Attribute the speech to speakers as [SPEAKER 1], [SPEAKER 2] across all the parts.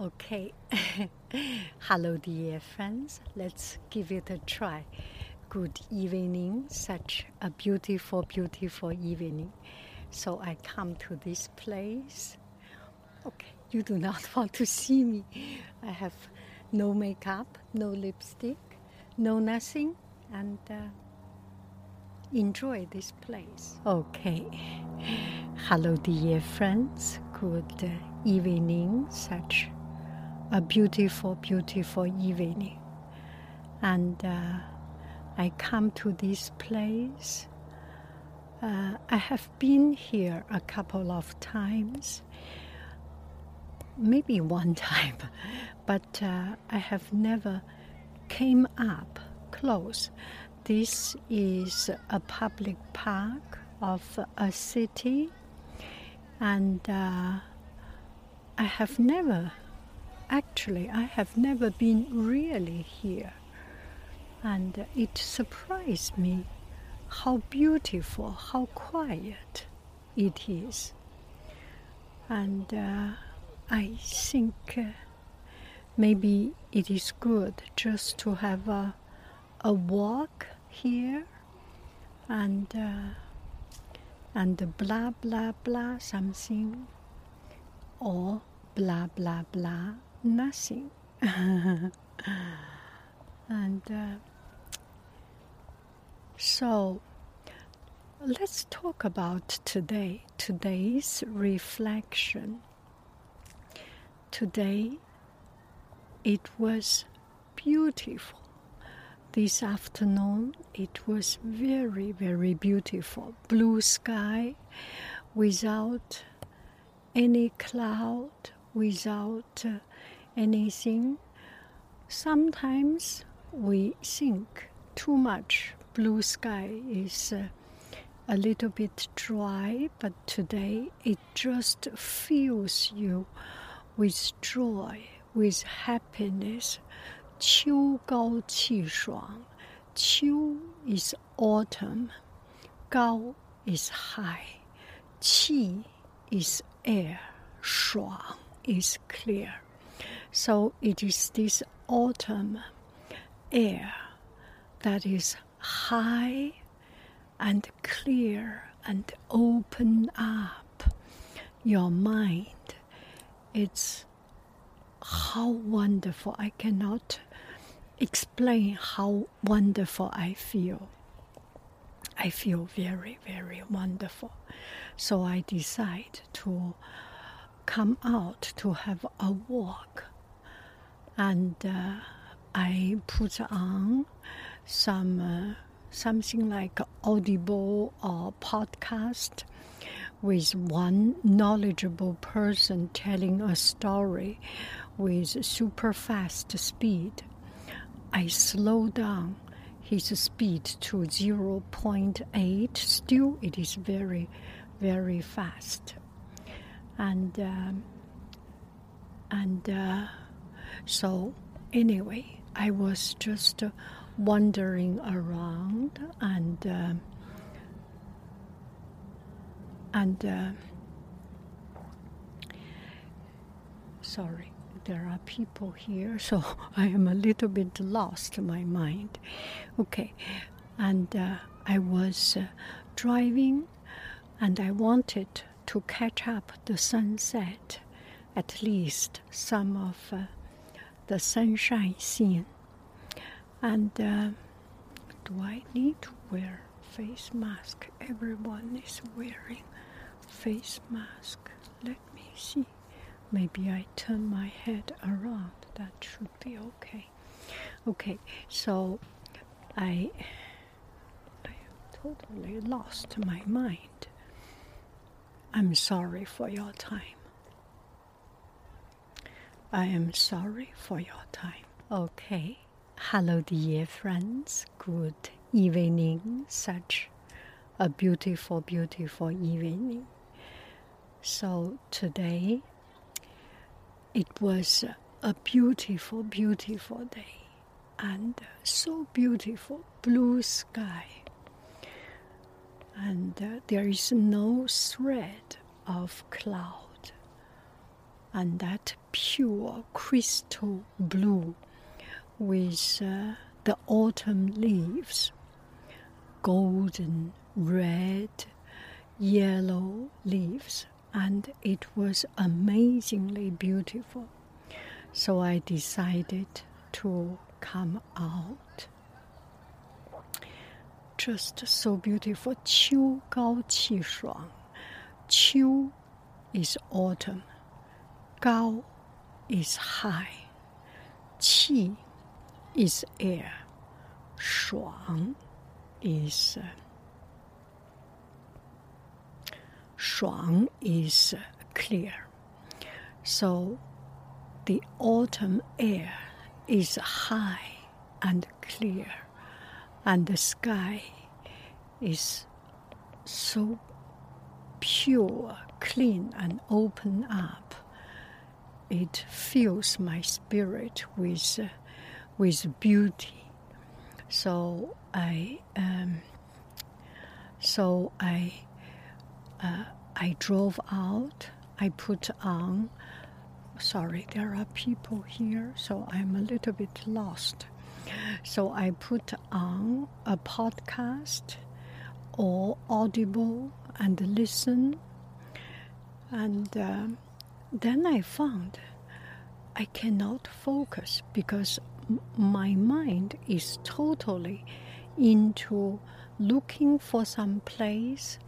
[SPEAKER 1] Okay. Hello, dear friends. Let's give it a try. Good evening. Such a beautiful, beautiful evening. So I come to this place. Okay, you do not want to see me. I have no makeup, no lipstick, no nothing, and uh, enjoy this place. Okay. Hello, dear friends. Good evening. Such a beautiful, beautiful evening. And uh, I come to this place. Uh, I have been here a couple of times, maybe one time, but uh, I have never came up close. This is a public park of a city, and uh, I have never actually, I have never been really here. And it surprised me how beautiful, how quiet it is. And uh, I think uh, maybe it is good just to have a, a walk here and uh, and blah blah blah something or blah blah blah nothing. and uh, so let's talk about today, today's reflection. Today it was beautiful. This afternoon it was very, very beautiful. Blue sky without any cloud, without uh, anything. Sometimes we think too much. Blue sky is uh, a little bit dry, but today it just fills you with joy, with happiness. 秋高气爽，秋 is autumn, 高 is high, 气 is air, 爽 is clear. So it is this autumn air that is high and clear and open up your mind. It's how wonderful. I cannot explain how wonderful I feel. I feel very, very wonderful. So I decide to come out to have a walk and uh, I put on some uh, something like audible or podcast with one knowledgeable person telling a story with super fast speed. I slow down his speed to 0.8. Still, it is very, very fast. And um, and uh, so, anyway, I was just wandering around and uh, and uh, sorry, there are people here, so I am a little bit lost in my mind. Okay, and uh, I was uh, driving, and I wanted to catch up the sunset, at least some of uh, the sunshine scene. And uh, do I need to wear face mask? Everyone is wearing face mask. Let me see. Maybe I turn my head around. That should be okay. Okay, so I I totally lost my mind. I'm sorry for your time. I am sorry for your time. Okay. Hello, dear friends. Good evening. Such a beautiful, beautiful evening. So, today it was a beautiful, beautiful day and so beautiful blue sky. And uh, there is no thread of cloud and that pure crystal blue with uh, the autumn leaves, golden, red, yellow leaves, and it was amazingly beautiful. So I decided to come out just so beautiful. Qiu Gao Qi Shuang. Qiu is autumn. Gao is high. Qi is air. Shuang is. Shuang is clear. So the autumn air is high and clear and the sky is so pure, clean, and open up. It fills my spirit with, uh, with beauty. So I, um, so I, uh, I drove out. I put on sorry, there are people here, so I'm a little bit lost. So I put on a podcast or Audible and listen. And uh, then I found I cannot focus because m- my mind is totally into looking for some place,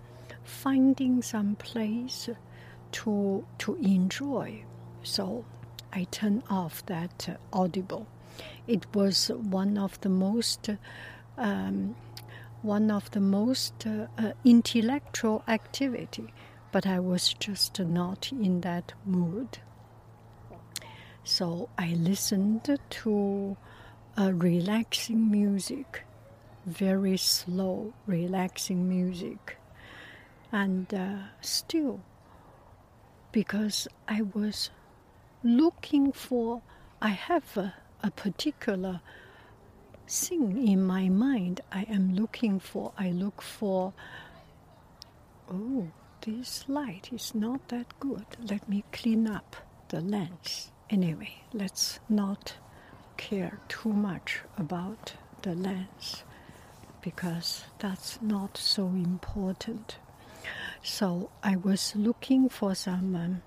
[SPEAKER 1] finding some place to to enjoy so I turn off that uh, audible. It was one of the most um, one of the most uh, uh, intellectual activity, but I was just not in that mood. So I listened to relaxing music, very slow, relaxing music, and uh, still, because I was looking for, I have a, a particular thing in my mind I am looking for. I look for, oh, this light is not that good. Let me clean up the lens. Anyway, let's not care too much about the lens because that's not so important. So I was looking for some um,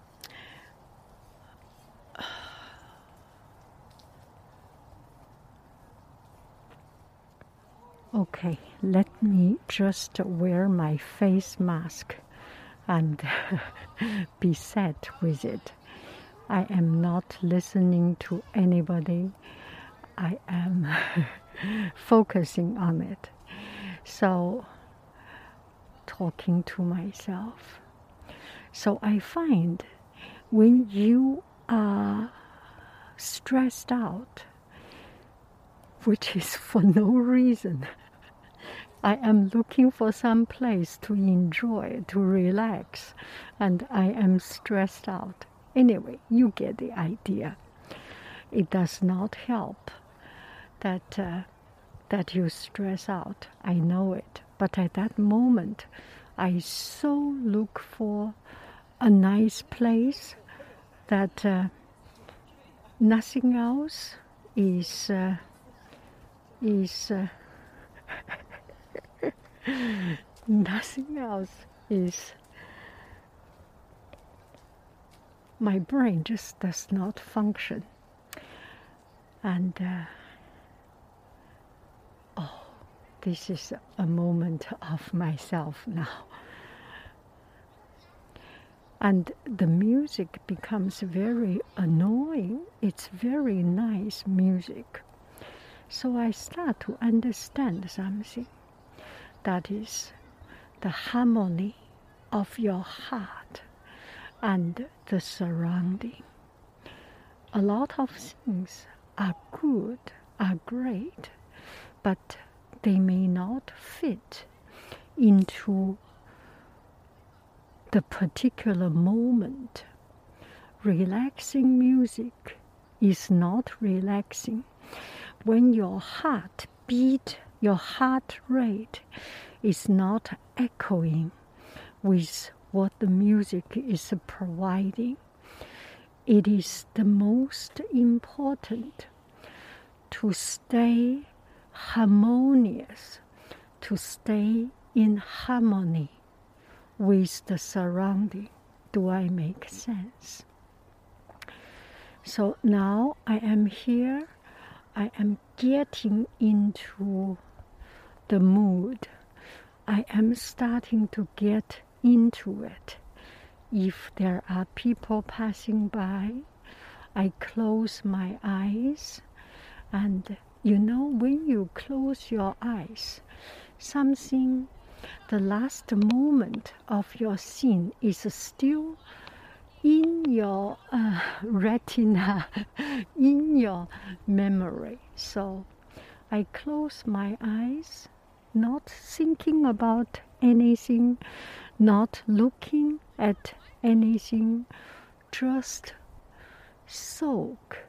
[SPEAKER 1] Okay, let me just wear my face mask and be set with it. I am not listening to anybody. I am focusing on it. So, talking to myself. So, I find when you are stressed out, which is for no reason, I am looking for some place to enjoy, to relax, and I am stressed out. Anyway, you get the idea. It does not help that uh, that you stress out. I know it, but at that moment, I so look for a nice place that uh, nothing else is uh, is. Uh, Nothing else is. My brain just does not function. And uh, oh, this is a moment of myself now. And the music becomes very annoying. It's very nice music. So I start to understand something that is the harmony of your heart and the surrounding. A lot of things are good, are great, but they may not fit into the particular moment. Relaxing music is not relaxing when your heart beat your heart rate is not echoing with what the music is providing. it is the most important to stay harmonious, to stay in harmony with the surrounding. Do I make sense? So now I am here, I am getting into the mood. I am starting to get into it. If there are people passing by, I close my eyes. And you know, when you close your eyes, something, the last moment of your scene is still in your uh, retina, in your memory. So I close my eyes, not thinking about anything, not looking at anything, just soak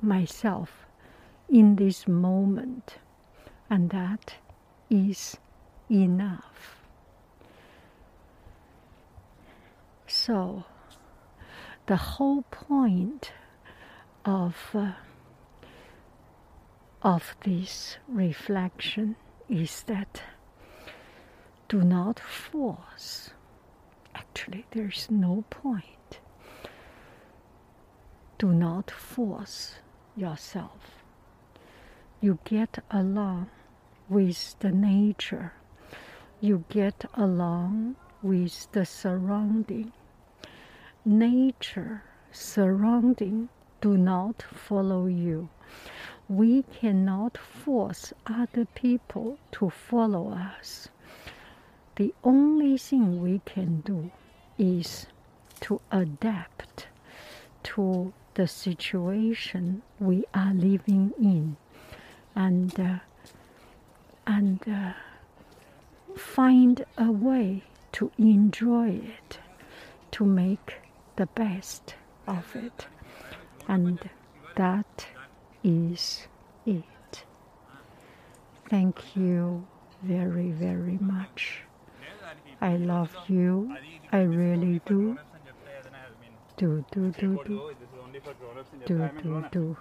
[SPEAKER 1] myself in this moment, and that is enough. So, the whole point of uh, of this reflection is that do not force. Actually, there's no point. Do not force yourself. You get along with the nature, you get along with the surrounding. Nature, surrounding, do not follow you we cannot force other people to follow us. The only thing we can do is to adapt to the situation we are living in and uh, and uh, find a way to enjoy it to make the best of it and that is it. Thank you very, very much. I love you. I really do. Do, do, do, do. Do, do, do.